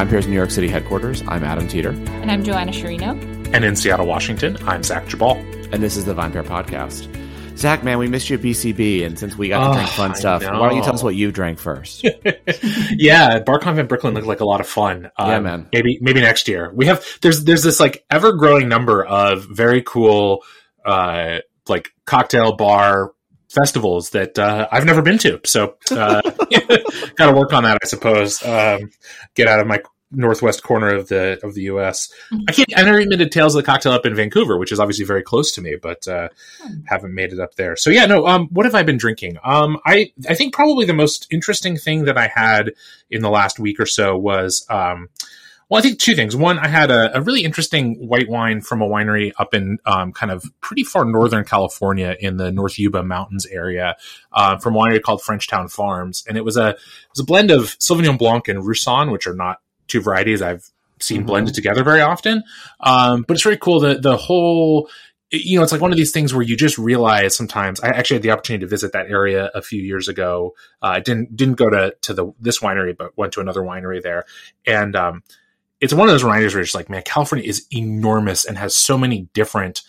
VinePair's New York City headquarters, I'm Adam Teeter. And I'm Joanna Sciarrino. And in Seattle, Washington, I'm Zach Geballe. And this is the VinePair Podcast. Zach, man, we missed you at BCB, and since we got to Oh, drink fun I stuff, know. why don't you tell us what you drank first? yeah, Bar Convent in Brooklyn looked like a lot of fun. Um, Yeah, man. Maybe maybe next year. We have there's there's this like ever growing number of very cool uh like cocktail bar festivals that uh, I've never been to. So uh, got to work on that, I suppose. Um, get out of my northwest corner of the of the U.S. I can't. I never even been to Tales of the Cocktail up in Vancouver, which is obviously very close to me, but uh, haven't made it up there. So yeah, no. Um, what have I been drinking? Um, I I think probably the most interesting thing that I had in the last week or so was um. Well, I think two things. One, I had a, a really interesting white wine from a winery up in um, kind of pretty far northern California in the North Yuba Mountains area, uh, from a winery called Frenchtown Farms, and it was a it was a blend of Sauvignon Blanc and Roussanne, which are not two varieties I've seen Mhm. blended together very often. Um, but it's very cool. The the whole you know, it's like one of these things where you just realize sometimes. I actually had the opportunity to visit that area a few years ago. Uh, I didn't didn't go to to the this winery, but went to another winery there, and um, it's one of those reminders where it's like, man, California is enormous and has so many different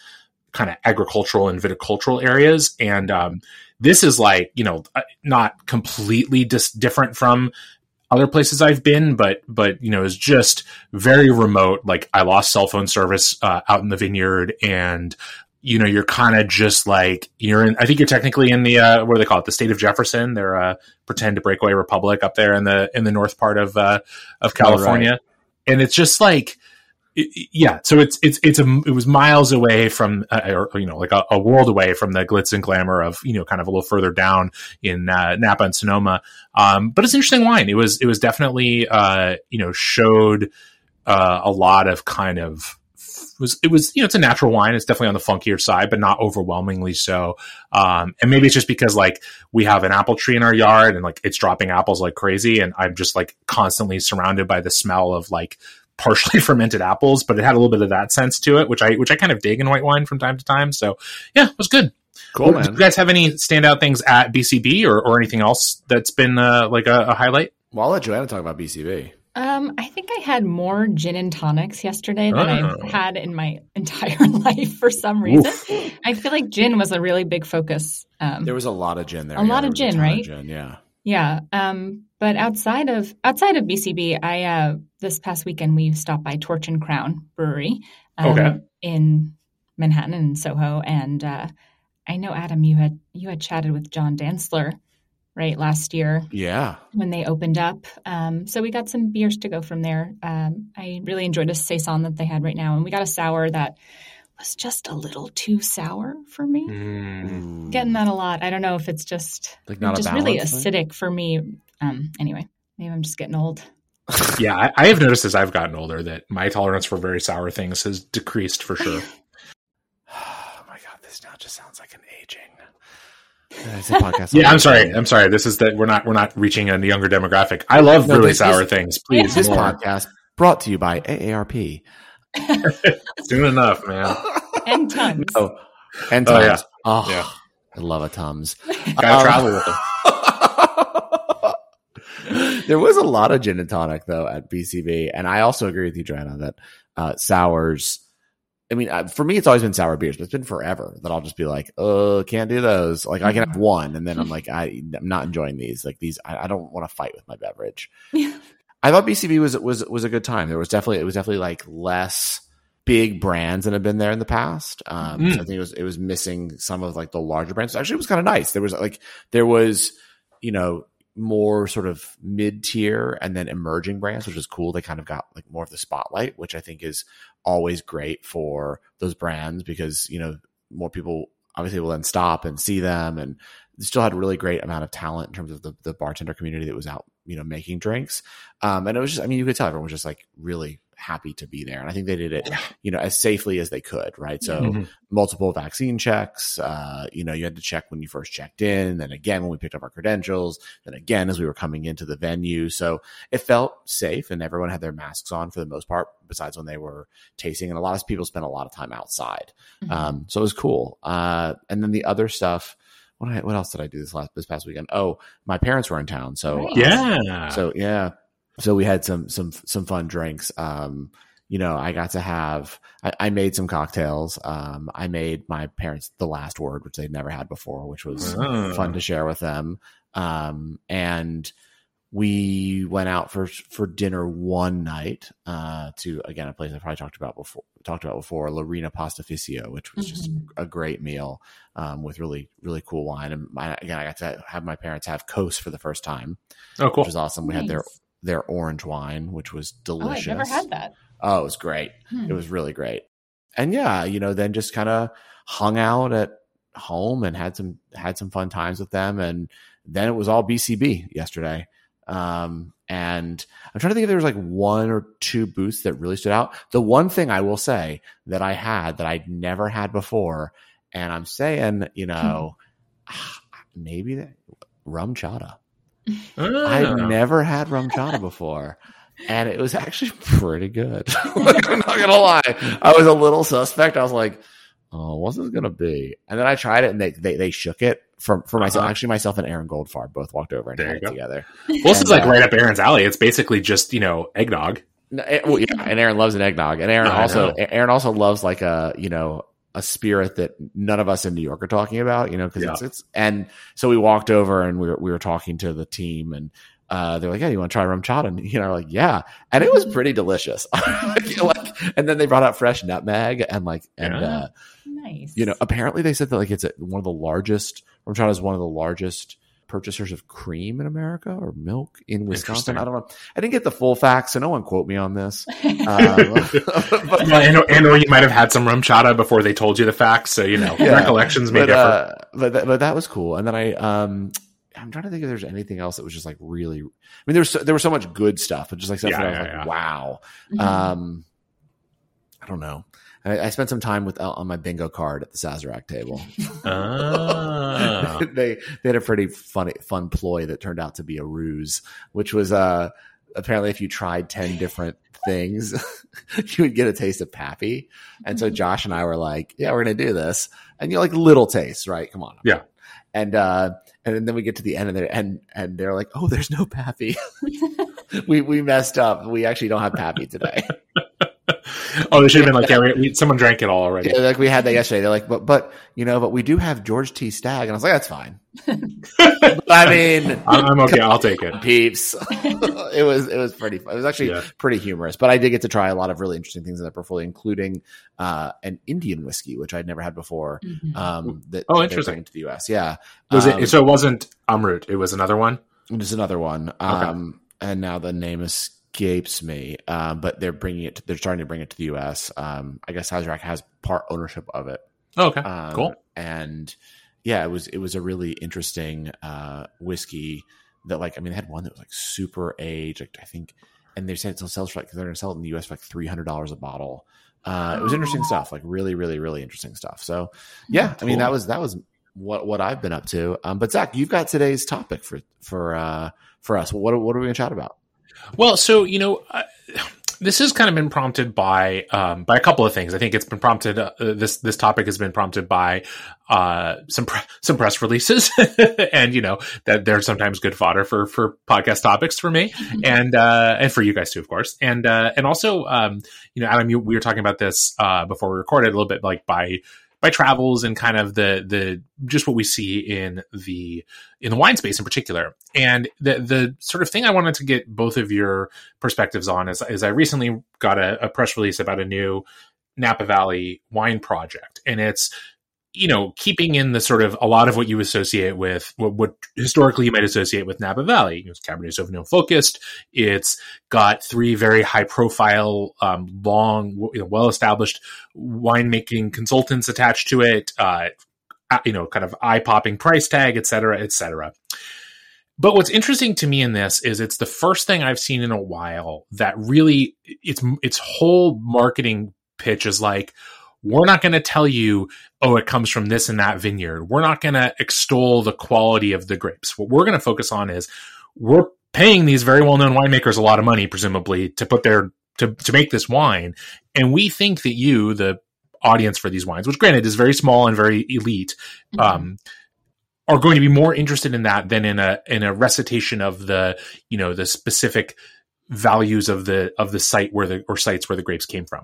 kind of agricultural and viticultural areas, and um, this is like you know uh, not completely dis- different from other places I've been, but but you know is just very remote. Like I lost cell phone service uh, out in the vineyard, and you know you're kind of just like you're in. I think you're technically in the uh, what do they call it? The state of Jefferson. They're a pretend breakaway republic up there in the in the north part of uh, of California, and it's just like. Yeah, so it's it's it's a it was miles away from uh, or you know like a, a world away from the glitz and glamour of you know kind of a little further down in uh, Napa and Sonoma, um, but it's an interesting wine. It was it was definitely uh, you know showed uh, a lot of kind of was it was you know it's a natural wine. It's definitely on the funkier side, but not overwhelmingly so. Um, and maybe it's just because like we have an apple tree in our yard and like it's dropping apples like crazy, and I'm just like constantly surrounded by the smell of like partially fermented apples. But it had a little bit of that sense to it, which I which I kind of dig in white wine from time to time. So yeah, it was good. Cool, Well, Do you guys have any standout things at BCB or, or anything else that's been uh, like a, a highlight? Well, I'll let Joanna talk about BCB. Um, I think I had more gin and tonics yesterday than Oh. I've had in my entire life for some reason. I feel like gin was a really big focus. Um, There was a lot of gin there. A lot there of gin, ton right? gin, yeah. yeah. Um, but outside of outside of BCB, I uh, this past weekend we stopped by Torch and Crown Brewery um, Okay. in Manhattan and Soho, and uh, I know Adam, you had you had chatted with John Dantzler right last year Yeah. when they opened up. Um, so we got some beers to go from there. Um, I really enjoyed a saison that they had right now, and we got a sour that was just a little too sour for me. Mm. Getting that a lot. I don't know if it's just Like not just really balance thing? acidic for me. Um, anyway, maybe I'm just getting old. Yeah, I, I have noticed as I've gotten older that my tolerance for very sour things has decreased for sure. Oh my god, this now just sounds like an aging. It's a podcast. yeah, I'm sorry. I'm sorry. This is that we're not we're not reaching a younger demographic. I love No, really this- sour this- things. Please, This more. podcast brought to you by AARP. Soon enough, man. And tons. Oh, and Oh, yeah. Oh, Yeah. I love a Tums. Gotta Um, travel with them. there was a lot of gin and tonic though at BCB, and I also agree with you, Joanna, that uh, sours. I mean, uh, for me, it's always been sour beers, but it's been forever that I'll just be like, "Oh, can't do those." Like, I can have one, and then I'm like, I, "I'm not enjoying these." Like these, I, I don't want to fight with my beverage. I thought BCB was was was a good time. There was definitely it was definitely like less big brands that have been there in the past. Um, Mm. so I think it was it was missing some of like the larger brands. Actually, it was kind of nice. There was like there was you know more sort of mid tier and then emerging brands, which is cool. They kind of got like more of the spotlight, which I think is always great for those brands because you know more people obviously will then stop and see them and they still had a really great amount of talent in terms of the, the bartender community that was out you know making drinks um and it was just i mean you could tell everyone was just like really happy to be there and i think they did it you know as safely as they could right so Mhm. multiple vaccine checks uh you know you had to check when you first checked in then again when we picked up our credentials then again as we were coming into the venue so it felt safe and everyone had their masks on for the most part besides when they were tasting and a lot of people spent a lot of time outside Mhm. um, so it was cool. Uh, and then the other stuff. What, I, what else did I do this last this past weekend? Oh, my parents were in town, so Right. uh, Yeah. so yeah, so we had some some some fun drinks. Um, you know, I got to have I, I made some cocktails. Um, I made my parents the last word, which they'd never had before, which was Oh. fun to share with them. Um, and we went out for for dinner one night uh, to again a place I probably talked about before talked about before, Lorena Pastificio, which was just Mhm. a great meal um, with really really cool wine. And my, again, I got to have my parents have Coast for the first time, Oh, cool. which was awesome. We had their Nice. Their orange wine, which was delicious. Oh, delicious. I've never had that. Oh, it was great. Hmm. It was really great. And yeah, you know, then just kind of hung out at home and had some had some fun times with them. And then it was all BCB yesterday. Um, and I'm trying to think if there was like one or two booths that really stood out. The one thing I will say that I had that I'd never had before, and I'm saying, you know, maybe that RumChata. Ah. I'd never had RumChata before. And it was actually pretty good. Like, I'm not gonna lie. I was a little suspect. I was like, "Oh, what's this gonna be?" And then I tried it, and they they, they shook it for for myself. Uh-huh. Actually, myself and Aaron Goldfarb both walked over and There had it go. together. well, this is like uh, right up Aaron's alley. It's basically just you know eggnog. It- well, yeah, and Aaron loves an eggnog, and Aaron I also. Aaron also loves like a you know a spirit that none of us in New York are talking about, you know, because Yeah. it's it's and so we walked over and we were we were talking to the team and. Uh, they're like, yeah, you want to try RumChata? And you know, like, yeah, and it was pretty delicious. like, and then they brought out fresh nutmeg and like, and Yeah. uh, Nice. you know, apparently they said that like it's a, one of the largest. RumChata is one of the largest purchasers of cream in America or milk in Wisconsin. I don't know. I didn't get the full facts, so no one quote me on this. Um, but, Well, and, and or you might have had some RumChata before they told you the facts, so you know Yeah. recollections may but, differ. uh, but that, but that was cool. And then I um I'm trying to think if there's anything else that was just like really. I mean, there was so, there was so much good stuff, but just like stuff Yeah, that I was yeah, like, yeah. wow. Mhm. Um, I don't know. I, I spent some time with uh, on my bingo card at the Sazerac table. Ah. they they had a pretty funny fun ploy that turned out to be a ruse, which was uh apparently if you tried ten different things, you would get a taste of Pappy. And so Mhm. Josh and I were like, "Yeah, we're gonna do this," and you're like little tastes, right? Come on, Yeah. And uh, and then we get to the end of there, and and they're like, "Oh, there's no Pappy. we we messed up. We actually don't have Pappy today." Oh, they should have been like, yeah, we, we- someone drank it all already. Yeah, like we had that yesterday. They're like, but but you know, but we do have George T. Stagg, and I was like, that's fine. I mean, I'm, I'm okay. I'll take it. peeps. it was it was pretty. Fun. It was actually Yeah. pretty humorous. But I did get to try a lot of really interesting things in that portfolio, including uh, an Indian whiskey, which I'd never had before. Mhm. Um, that Oh, interesting. bringing to the U.S. Yeah, Was Um, it? So it wasn't Amrut. It was another one. It was another one. Um, and now the name escapes me. Um, but they're bringing it. To, they're starting to bring it to the U.S. Um, I guess Sazerac has part ownership of it. Oh, okay. Um, cool. And yeah, it was it was a really interesting uh, whiskey that like I mean they had one that was like super aged, like I think, and they said it sells for like they're gonna sell it in the U.S. for like three hundred dollars a bottle. Uh, it was interesting stuff, like really, really, really interesting stuff. So yeah, I mean that was that was what what I've been up to. Um, but Zach, you've got today's topic for for uh, for us. What what are we gonna chat about? Well, so you know, uh, this has kind of been prompted by um, by a couple of things. I think it's been prompted. Uh, this this topic has been prompted by uh, some pre- some press releases, and you know that they're sometimes good fodder for for podcast topics for me and uh, and for you guys too, of course. And uh, and also, um, you know, Adam, you, we were talking about this uh, before we recorded a little bit, like by by travels and kind of the the just what we see in the in the wine space in particular. And the the sort of thing I wanted to get both of your perspectives on is, is I recently got a, a press release about a new Napa Valley wine project, and it's you know keeping in the sort of a lot of what you associate with what, what historically you might associate with Napa Valley. It's Cabernet Sauvignon focused. It's got three very high profile, um, long, you know, well established winemaking consultants attached to it. Uh, you know, kind of eye popping price tag, et cetera, et cetera. But what's interesting to me in this is it's the first thing I've seen in a while that really its its whole marketing pitch is like we're not going to tell you oh it comes from this and that vineyard. We're not going to extol the quality of the grapes. What we're going to focus on is we're paying these very well-known winemakers a lot of money presumably to put their to to make this wine and we think that you the audience for these wines which granted is very small and very elite um, are going to be more interested in that than in a in a recitation of the you know the specific values of the of the site where the or sites where the grapes came from.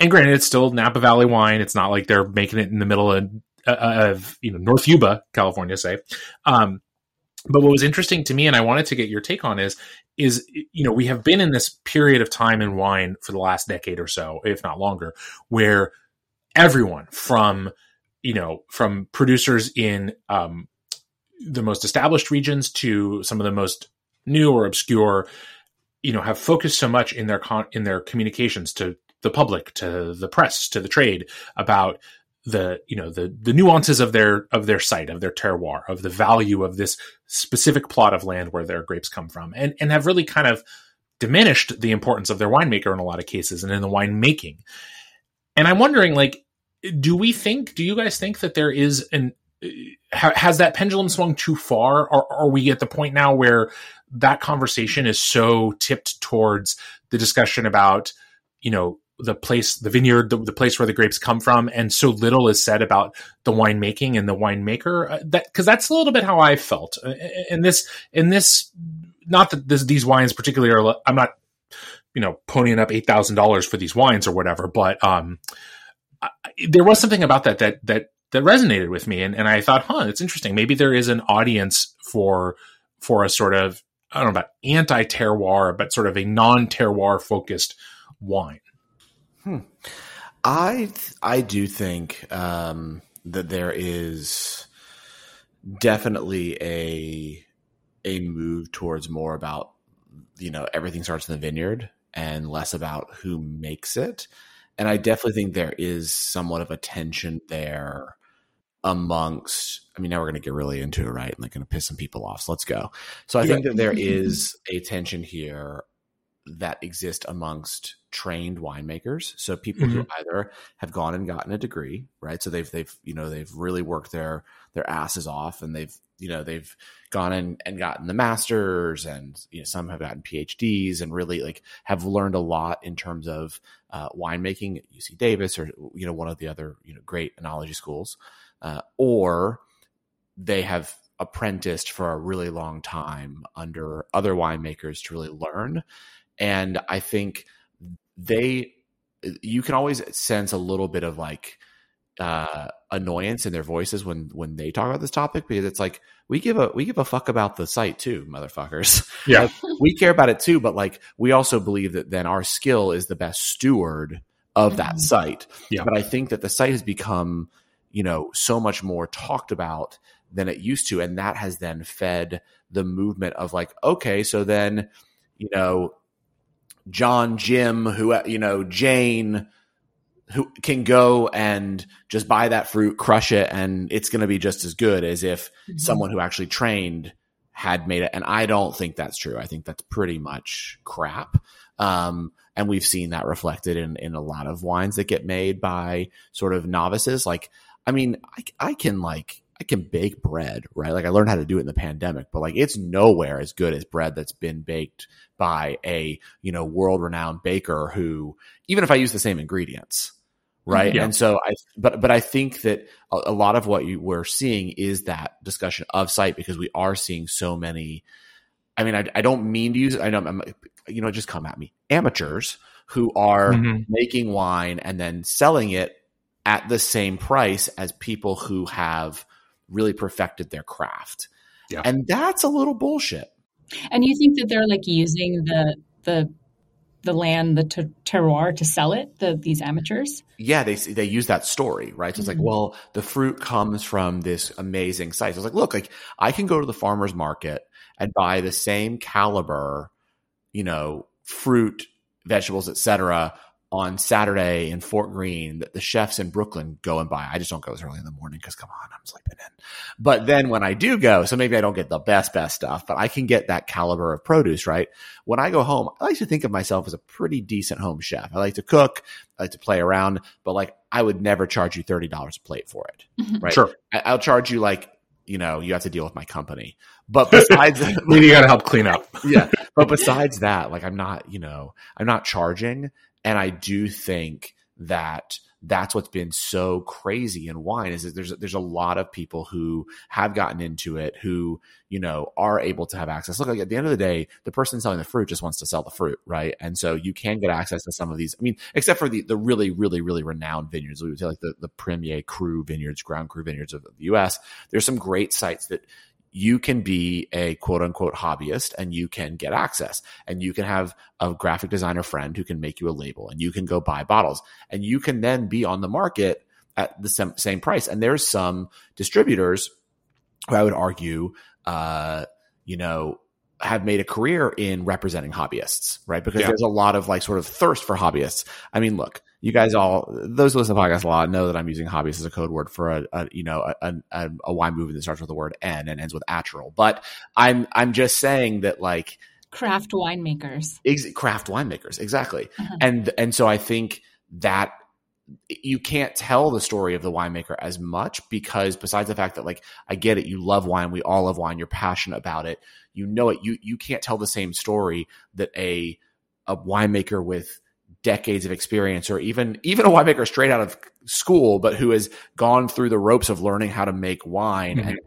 And granted, it's still Napa Valley wine. It's not like they're making it in the middle of, uh, of you know North Yuba, California, say. Um, but what was interesting to me, and I wanted to get your take on, is is you know we have been in this period of time in wine for the last decade or so, if not longer, where everyone from you know from producers in um, the most established regions to some of the most new or obscure you know have focused so much in their con- in their communications to the public to the press to the trade about the you know the the nuances of their of their site of their terroir of the value of this specific plot of land where their grapes come from and and have really kind of diminished the importance of their winemaker in a lot of cases and in the winemaking. And i'm wondering like do we think do you guys think that there is an has that pendulum swung too far? Or are we at the point now where that conversation is so tipped towards the discussion about you know the place, the vineyard, the, the, place where the grapes come from, and so little is said about the winemaking and the winemaker. Uh, that because that's a little bit how I felt. In this, in this, not that this, these wines particularly are. I'm not, you know, ponying up eight thousand dollars for these wines or whatever, but um, I, there was something about that that that that resonated with me, and and I thought, huh, it's interesting. Maybe there is an audience for for a sort of I don't know about anti terroir, but sort of a non terroir focused wine. I I do think um, that there is definitely a a move towards more about you know everything starts in the vineyard and less about who makes it. And I definitely think there is somewhat of a tension there amongst I mean now we're going to get really into it right and like going to piss some people off. So let's go. So I yeah. think that there is a tension here that exists amongst trained winemakers. So people mm-hmm. who either have gone and gotten a degree, right? So they've they've you know they've really worked their their asses off, and they've you know they've gone and, and gotten the masters, and you know some have gotten PhDs, and really like have learned a lot in terms of uh, winemaking at UC Davis or you know one of the other you know great enology schools, uh, or they have apprenticed for a really long time under other winemakers to really learn and I think they you can always sense a little bit of like uh annoyance in their voices when when they talk about this topic because it's like we give a we give a fuck about the site too motherfuckers yeah like, we care about it too but like we also believe that then our skill is the best steward of that mm-hmm. site yeah. but i think that the site has become you know so much more talked about than it used to and that has then fed the movement of like okay so then you know John, Jim, who you know, Jane, who can go and just buy that fruit, crush it, and it's going to be just as good as if mm-hmm. someone who actually trained had made it. And I don't think that's true. I think that's pretty much crap. Um, and we've seen that reflected in in a lot of wines that get made by sort of novices. Like, I mean, I, I can like can bake bread, right? Like I learned how to do it in the pandemic, but like it's nowhere as good as bread that's been baked by a, you know, world renowned baker who, even if I use the same ingredients, right? Yeah. And so I, but, but I think that a, a lot of what you we're seeing is that discussion of site because we are seeing so many. I mean, I, I don't mean to use it. I know, I'm, you know, just come at me. Amateurs who are mm-hmm. making wine and then selling it at the same price as people who have really perfected their craft. Yeah. And that's a little bullshit. And you think that they're like using the the the land, the ter- terroir to sell it, the these amateurs? Yeah, they they use that story, right? So it's mm-hmm. like, well, the fruit comes from this amazing site. So it's like, look, like I can go to the farmer's market and buy the same caliber, you know, fruit, vegetables, etc., on Saturday in Fort Greene that the chefs in Brooklyn go and buy. I just don't go as early in the morning because come on, I'm sleeping in. But then when I do go, so maybe I don't get the best, best stuff, but I can get that caliber of produce, right? When I go home, I like to think of myself as a pretty decent home chef. I like to cook, I like to play around, but like I would never charge you $30 a plate for it, mm-hmm. right? Sure. I'll charge you like, you know, you have to deal with my company. But besides, you got to help clean up. yeah. But besides that, like I'm not, you know, I'm not charging and I do think that that's what's been so crazy in wine is that there's there's a lot of people who have gotten into it who you know are able to have access. Look, like at the end of the day, the person selling the fruit just wants to sell the fruit, right? And so you can get access to some of these. I mean, except for the the really really really renowned vineyards, we would say like the the Premier Cru vineyards, Grand Cru vineyards of the U.S. There's some great sites that you can be a quote unquote hobbyist and you can get access and you can have a graphic designer friend who can make you a label and you can go buy bottles and you can then be on the market at the same, same price. And there's some distributors who I would argue, uh, you know, have made a career in representing hobbyists, right? Because yeah. there's a lot of like sort of thirst for hobbyists. I mean, look, you guys all, those who listen to podcasts a lot know that I'm using hobbyist as a code word for a, a you know, a, a, a wine movement that starts with the word N and ends with natural. But I'm, I'm just saying that like craft winemakers, ex- craft winemakers, exactly. Uh-huh. And, and so I think that you can't tell the story of the winemaker as much because besides the fact that like I get it, you love wine, we all love wine, you're passionate about it, you know it, you you can't tell the same story that a a winemaker with decades of experience or even even a winemaker straight out of school but who has gone through the ropes of learning how to make wine mm-hmm. and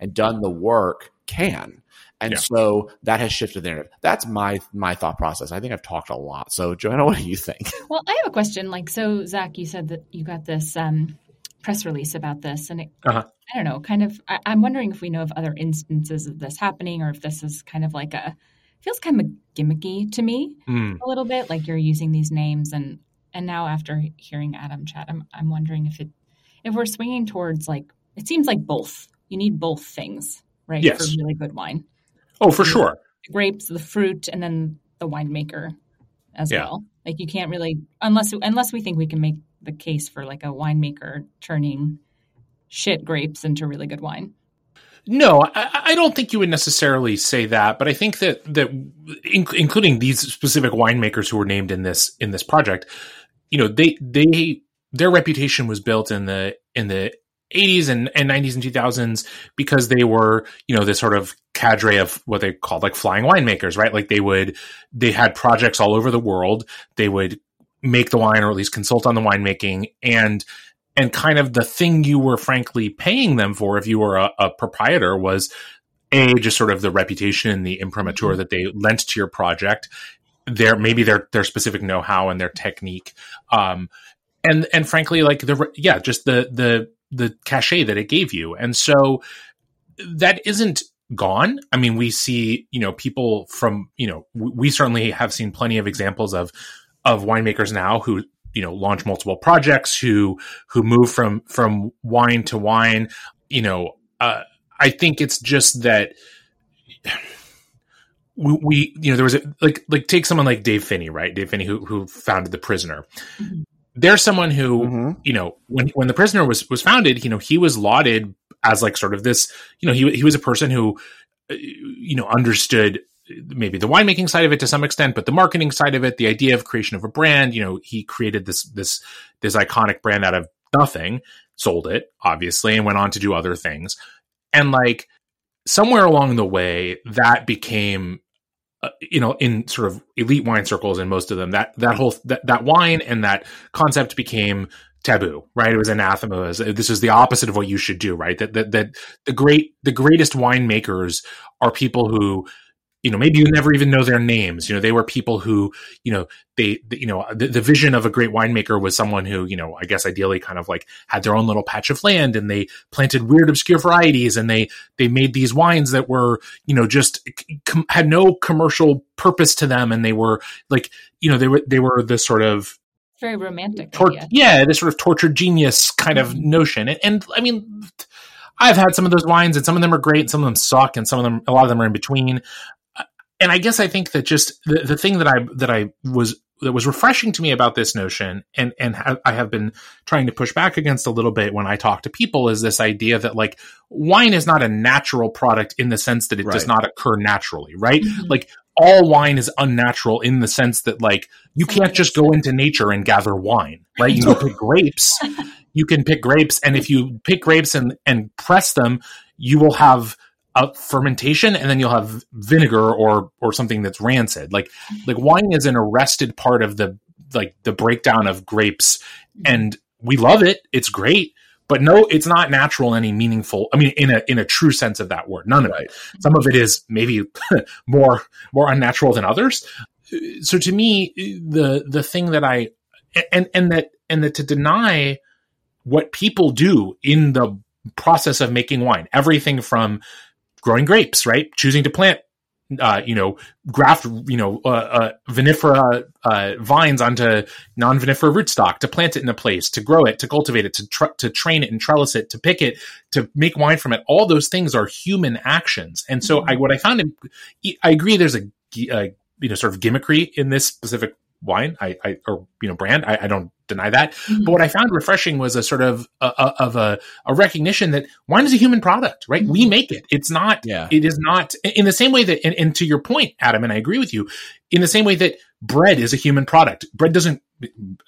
and done the work can and yeah. so that has shifted the narrative. That's my my thought process. I think I've talked a lot. So Joanna, what do you think? Well, I have a question. Like, so Zach, you said that you got this um, press release about this, and it, uh-huh. I don't know, kind of. I, I'm wondering if we know of other instances of this happening, or if this is kind of like a feels kind of gimmicky to me mm. a little bit. Like you're using these names, and and now after hearing Adam chat, I'm I'm wondering if it if we're swinging towards like it seems like both. You need both things, right? Yes. For really good wine. Oh, for sure. The grapes, the fruit, and then the winemaker as yeah. well. Like you can't really unless unless we think we can make the case for like a winemaker turning shit grapes into really good wine. No, I, I, don't think you would necessarily say that, but I think that that in, including these specific winemakers who were named in this in this project, you know, they they their reputation was built in the in the 80s and, and 90s and 2000s because they were, you know, this sort of cadre of what they called like flying winemakers, right? Like they would, they had projects all over the world. They would make the wine or at least consult on the winemaking and, and kind of the thing you were frankly paying them for if you were a, a proprietor was a just sort of the reputation, and the imprimatur mm-hmm. that they lent to your project, their maybe their their specific know how and their technique, um, and and frankly, like the yeah, just the the the cachet that it gave you. And so that isn't gone. I mean, we see, you know, people from, you know, we certainly have seen plenty of examples of of winemakers now who you know launch multiple projects who who move from from wine to wine. You know uh, i think it's just that we, we, you know there was a like like take someone like dave Phinney right? Dave Phinney who who founded the prisoner. Mm-hmm. There's someone who mm-hmm. you know when when the prisoner was was founded you know he was lauded as like sort of this you know he he was a person who uh, you know understood maybe the winemaking side of it to some extent but the marketing side of it the idea of creation of a brand you know he created this this this iconic brand out of nothing sold it obviously and went on to do other things and like somewhere along the way that became uh, you know, in sort of elite wine circles and most of them, that that whole that, that wine and that concept became taboo, right? It was anathema. This is the opposite of what you should do, right? That that that the great the greatest winemakers are people who you know maybe you never even know their names. You know they were people who you know they, you know the, the, vision of a great winemaker was someone who you know i guess ideally kind of like had their own little patch of land and they planted weird obscure varieties and they they made these wines that were you know just com- had no commercial purpose to them and they were like you know they were they were the sort of very romantic tor- yeah this sort of tortured genius kind of mm-hmm. notion. And, and i mean I've had some of those wines, and some of them are great, and some of them suck, and some of them, a lot of them are in between and I guess I think that just the, the thing that I that I was that was refreshing to me about this notion, and and ha- I have been trying to push back against a little bit when I talk to people, is this idea that like wine is not a natural product in the sense that it right. does not occur naturally, right? Mm-hmm. Like all wine is unnatural in the sense that like you can't just go into nature and gather wine, right? You can pick grapes, you can pick grapes, and if you pick grapes and and press them, you will have a fermentation and then you'll have vinegar or or something that's rancid like like wine is an arrested part of the like the breakdown of grapes and we love it. It's great. But no, it's not natural any meaningful. I mean, in a in a true sense of that word, none of it. Some of it is maybe more more unnatural than others. So to me, the the thing that I and and that and that to deny what people do in the process of making wine, everything from growing grapes, right, choosing to plant uh, you know, graft, you know, uh, uh, vinifera uh, vines onto non-vinifera rootstock to plant it in a place, to grow it, to cultivate it, to tr- to train it and trellis it, to pick it, to make wine from it. All those things are human actions. And so, I what I found, in, I agree. There's a, a you know sort of gimmickry in this specific wine, I, I or you know brand. I, I don't deny that. Mm-hmm. But what I found refreshing was a sort of a, a, of a, a, recognition that wine is a human product, right? Mm-hmm. We make it. It's not. Yeah. It is not in the same way that. And, and, to your point, Adam, and I agree with you. In the same way that bread is a human product. Bread doesn't.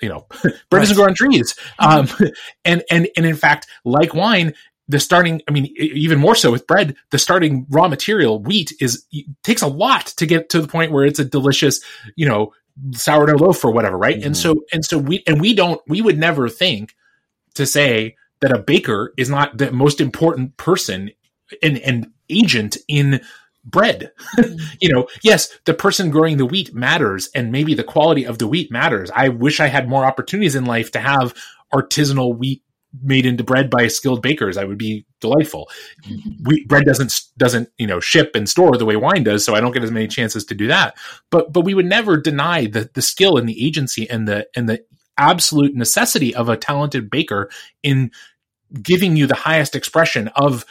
You know, bread right. doesn't grow on trees. Mm-hmm. Um, and and and in fact, like wine, the starting i mean even more so with bread the starting raw material wheat is takes a lot to get to the point where it's a delicious you know sourdough loaf or whatever, right? Mm-hmm. And so and so we and we don't we would never think to say that a baker is not the most important person and, and agent in bread. You know, yes, the person growing the wheat matters and maybe the quality of the wheat matters. I wish I had more opportunities in life to have artisanal wheat made into bread by skilled bakers. I would be delightful. We, bread doesn't doesn't you know ship and store the way wine does, so I don't get as many chances to do that. But but we would never deny the the skill and the agency and the and the absolute necessity of a talented baker in giving you the highest expression of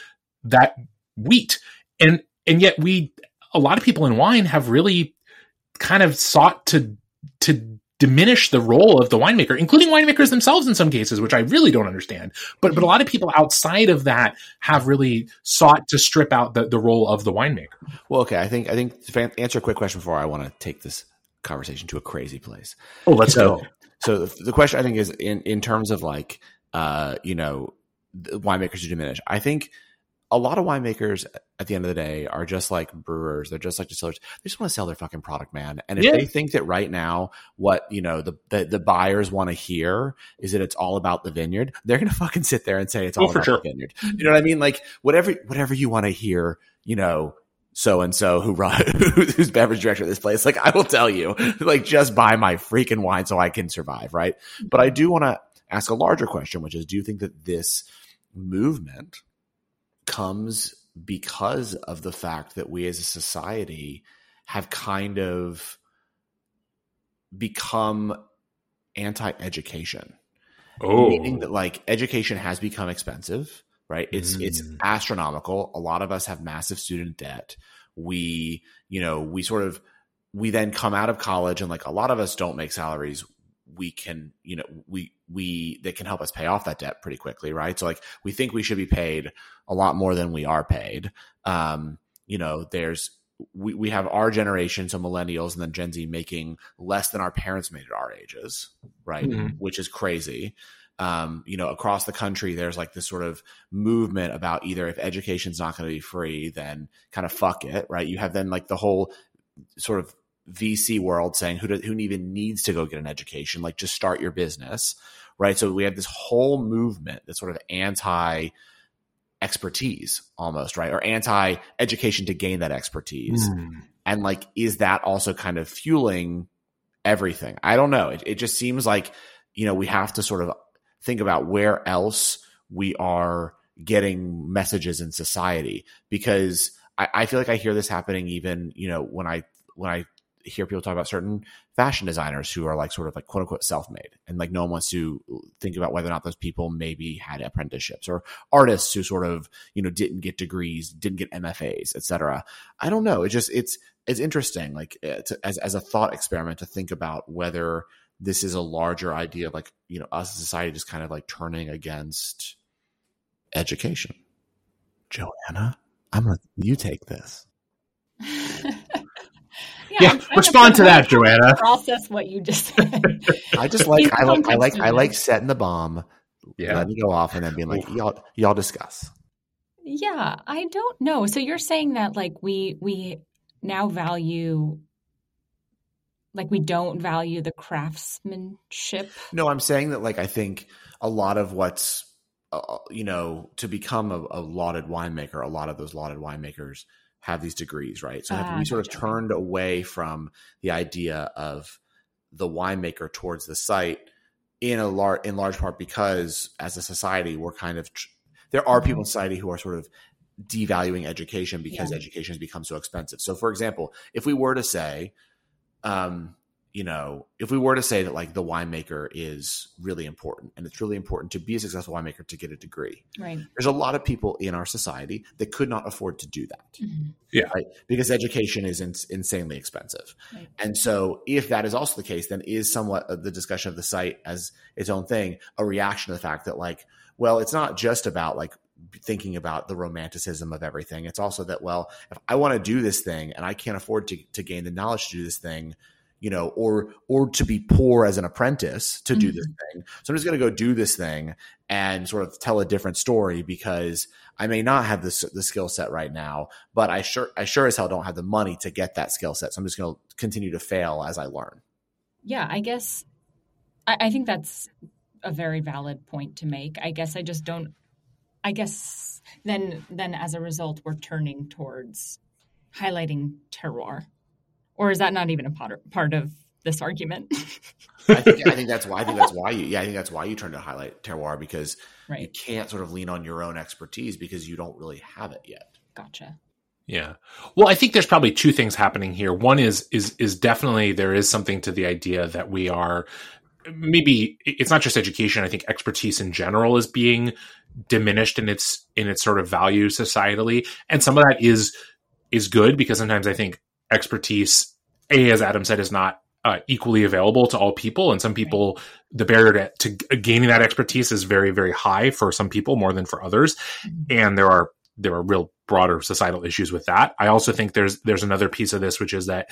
that wheat. And and yet we a lot of people in wine have really kind of sought to to diminish the role of the winemaker, including winemakers themselves in some cases, which I really don't understand. But but a lot of people outside of that have really sought to strip out the, the role of the winemaker. Well, okay, I think I think to answer a quick question before I want to take this conversation to a crazy place. Oh, let's so, go. So the, the question I think is in in terms of like uh you know winemakers who diminish. I think a lot of winemakers at the end of the day are just like brewers. They're just like distillers. They just want to sell their fucking product, man. And if yeah. they think that right now what, you know, the, the, the buyers want to hear is that it's all about the vineyard, they're going to fucking sit there and say it's oh, all oh, about sure. the vineyard. You know what I mean? Like whatever, whatever you want to hear, you know, so and so who run who's beverage director of this place. Like I will tell you, like just buy my freaking wine so I can survive, right? But I do want to ask a larger question, which is, do you think that this movement comes because of the fact that we as a society have kind of become anti-education. Oh. Meaning that like education has become expensive, right? It's mm. it's astronomical. A lot of us have massive student debt. We, you know, we sort of we then come out of college and like a lot of us don't make salaries we can, you know, we, we, that can help us pay off that debt pretty quickly, right? So like we think we should be paid a lot more than we are paid. Um, you know, there's, we, we have our generation, so millennials and then Gen Z making less than our parents made at our ages, right? Mm-hmm. Which is crazy. Um, you know, across the country, there's like this sort of movement about either if education's not going to be free, then kind of fuck it, right? You have then like the whole sort of VC world saying who do, who even needs to go get an education, like just start your business, right? So we have this whole movement that's sort of anti expertise almost, right? Or anti education to gain that expertise. Mm. And like, is that also kind of fueling everything? I don't know. It, it just seems like, you know, we have to sort of think about where else we are getting messages in society because I, I feel like I hear this happening even, you know, when I when I hear people talk about certain fashion designers who are like sort of like quote unquote self made, and like no one wants to think about whether or not those people maybe had apprenticeships or artists who sort of you know didn't get degrees, didn't get MFAs, etc. I don't know. It just it's it's interesting, like uh, to, as as a thought experiment to think about whether this is a larger idea of like you know us as society just kind of like turning against education. Joanna, I'm gonna you take this. yeah, respond to, to that, Joanna. Process what you just said. I just like I like I like I like setting the bomb, yeah. letting go off, and then being like, y'all y'all discuss. Yeah, I don't know. So you're saying that like we we now value like we don't value the craftsmanship. No, I'm saying that like I think a lot of what's uh, uh you know to become a, a, lauded winemaker, a lot of those lauded winemakers have these degrees, right? So have we sort of turned away from the idea of the winemaker towards the site in a large in large part because as a society we're kind of tr- there are people in mm-hmm. society who are sort of devaluing education because yeah. education has become so expensive. So for example, if we were to say um you know, if we were to say that like the winemaker is really important and it's really important to be a successful winemaker to get a degree, right? There's a lot of people in our society that could not afford to do that, mm-hmm. yeah, right? Because education is in, insanely expensive, right. and so if that is also the case, then is somewhat the discussion of the site as its own thing a reaction to the fact that like, well, it's not just about like thinking about the romanticism of everything. It's also that well, if I want to do this thing and I can't afford to to gain the knowledge to do this thing you know, or or to be poor as an apprentice to do mm-hmm. this thing. So I'm just going to go do this thing and sort of tell a different story because I may not have this the skill set right now, but I sure I sure as hell don't have the money to get that skill set. So I'm just going to continue to fail as I learn. Yeah, I guess I, I think that's a very valid point to make. I guess I just don't. I guess then then as a result, we're turning towards highlighting terroir or is that not even a part, part of this argument? I, think, I think that's why. I think that's why you. Yeah, I think that's why you turn to highlight terroir because right. you can't sort of lean on your own expertise because you don't really have it yet. Gotcha. Yeah. Well, I think there's probably two things happening here. One is is is definitely there is something to the idea that we are maybe it's not just education. I think expertise in general is being diminished in its in its sort of value societally, and some of that is is good because sometimes I think expertise, a as Adam said, is not uh, equally available to all people, and some people right. the barrier to, to, gaining that expertise is very very high for some people more than for others, mm-hmm. and there are there are real broader societal issues with that. I also think there's there's another piece of this which is that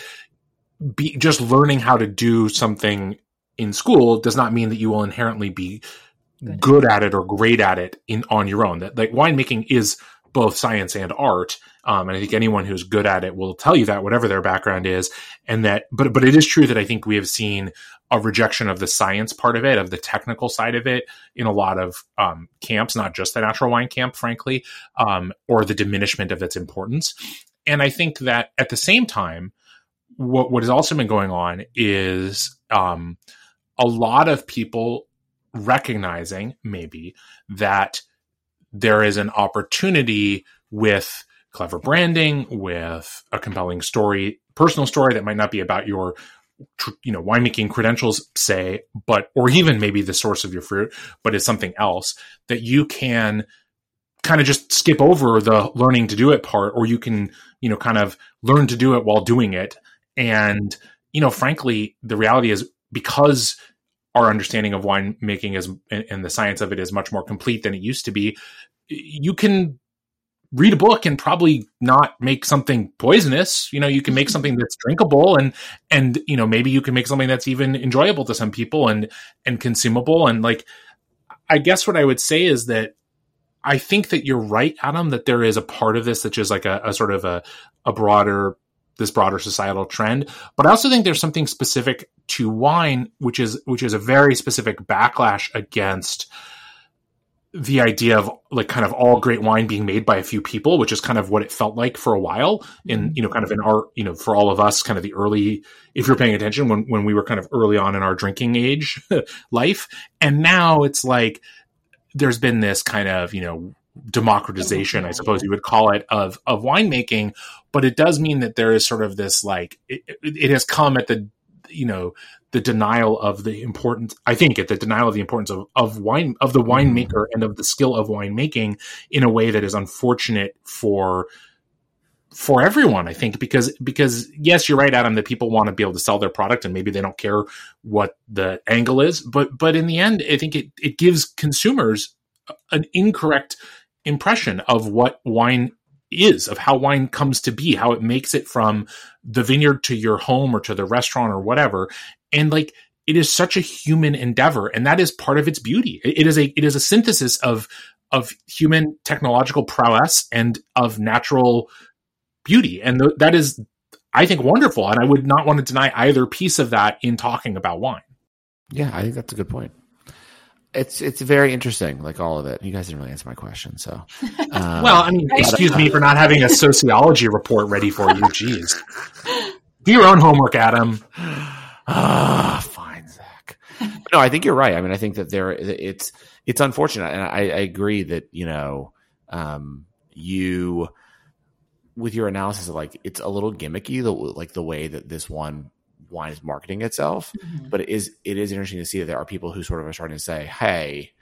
be, just learning how to do something in school does not mean that you will inherently be good, good at it or great at it in on your own. That like winemaking is both science and art. Um, and I think anyone who's good at it will tell you that, whatever their background is, and that. But but it is true that I think we have seen a rejection of the science part of it, of the technical side of it, in a lot of um, camps, not just the natural wine camp, frankly, um, or the diminishment of its importance. And I think that at the same time, what what has also been going on is um, a lot of people recognizing maybe that there is an opportunity with clever branding, with a compelling story, personal story that might not be about your you know winemaking credentials say but or even maybe the source of your fruit but it's something else that you can kind of just skip over the learning to do it part or you can you know kind of learn to do it while doing it and you know frankly the reality is because our understanding of winemaking is and the science of it is much more complete than it used to be. You can read a book and probably not make something poisonous. You know, you can make something that's drinkable and and you know maybe you can make something that's even enjoyable to some people and and consumable and like I guess what I would say is that I think that you're right, Adam, that there is a part of this that's just like a, a sort of a, a broader this broader societal trend. But I also think there's something specific to wine, which is which is a very specific backlash against the idea of like kind of all great wine being made by a few people, which is kind of what it felt like for a while in, mm-hmm. you know, kind of in our, you know, for all of us, kind of the early, if you're paying attention when, when we were kind of early on in our drinking age life. And now it's like, there's been this kind of, you know, democratization, I suppose you would call it, of of winemaking. But it does mean that there is sort of this like it, it has come at the you know the denial of the importance i think at the denial of the importance of, of wine of the mm-hmm. winemaker and of the skill of winemaking in a way that is unfortunate for for everyone i think because because yes you're right adam that people want to be able to sell their product and maybe they don't care what the angle is but but in the end i think it it gives consumers an incorrect impression of what wine is, of how wine comes to be, how it makes it from the vineyard to your home or to the restaurant or whatever. And like, it is such a human endeavor, and that is part of its beauty. It is a it is a synthesis of of human technological prowess and of natural beauty, and th- that is I think wonderful. And I would not want to deny either piece of that in talking about wine. Yeah, I think that's a good point. It's it's very interesting, like all of it. You guys didn't really answer my question, so. Um, well, I mean, excuse me for not having a sociology report ready for you. Jeez, do your own homework, Adam. Ah, fine, Zach. no, I think you're right. I mean, I think that there it's it's unfortunate, and I, I agree that you know um, you with your analysis of like it's a little gimmicky, the like the way that this one wine is marketing itself. Mm-hmm. But it is it is interesting to see that there are people who sort of are starting to say, "Hey,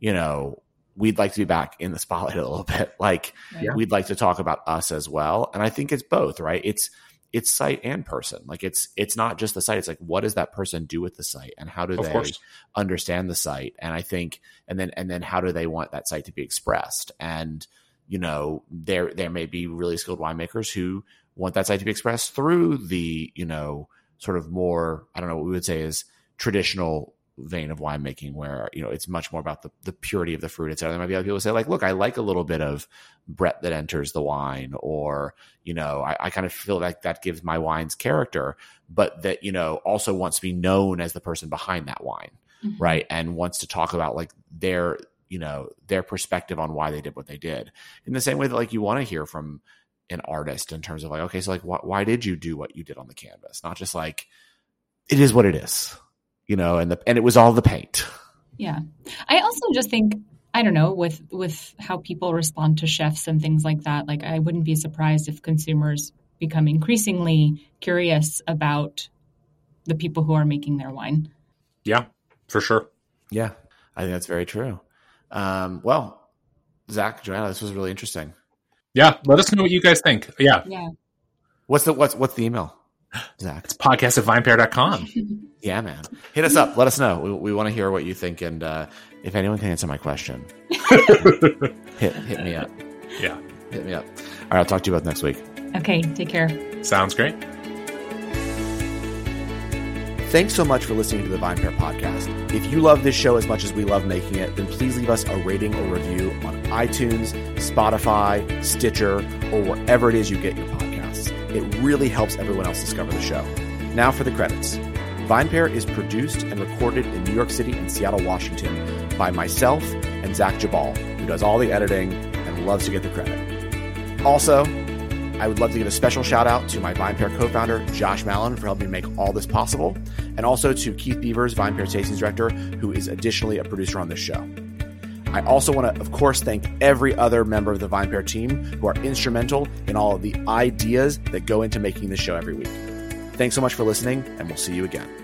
you know, we'd like to be back in the spotlight a little bit. Like yeah. we'd like to talk about us as well." And I think it's both, right? It's it's site and person. Like it's it's not just the site. It's like what does that person do with the site, and how do of they course. understand the site? And I think, and then and then how do they want that site to be expressed? And you know, there there may be really skilled winemakers who want that site to be expressed through the you know sort of more I don't know what we would say is traditional vein of winemaking where you know it's much more about the, the purity of the fruit etc there might be other people who say like look i like a little bit of brett that enters the wine or you know I, I, kind of feel like that gives my wine's character but that you know also wants to be known as the person behind that wine mm-hmm. right and wants to talk about like their you know their perspective on why they did what they did in the same way that like you want to hear from an artist in terms of like okay so like wh- why did you do what you did on the canvas not just like it is what it is you know, and the and it was all the paint. Yeah. I also just think I don't know with with how people respond to chefs and things like that. Like I wouldn't be surprised if consumers become increasingly curious about the people who are making their wine. Yeah, for sure. Yeah, I think that's very true. Um, well, Zach, Joanna, this was really interesting. Yeah, let us know what you guys think. Yeah. Yeah. What's the what's what's the email? Zach. It's podcast at vinepair.com. yeah, man. Hit us up. Let us know. We, we want to hear what you think. And uh, if anyone can answer my question, hit, hit me up. Yeah. Hit me up. All right. I'll talk to you both next week. Okay. Take care. Sounds great. Thanks so much for listening to the VinePair podcast. If you love this show as much as we love making it, then please leave us a rating or review on iTunes, Spotify, Stitcher, or wherever it is you get your podcasts. It really helps everyone else discover the show. Now for the credits. VinePair is produced and recorded in New York City and Seattle, Washington by myself and Zach Geballe, who does all the editing and loves to get the credit. Also, I would love to give a special shout out to my VinePair co-founder, Josh Malin, for helping make all this possible, and also to Keith Beavers, VinePair Tastings Director, who is additionally a producer on this show. I also want to, of course, thank every other member of the VinePair team who are instrumental in all of the ideas that go into making this show every week. Thanks so much for listening, and we'll see you again.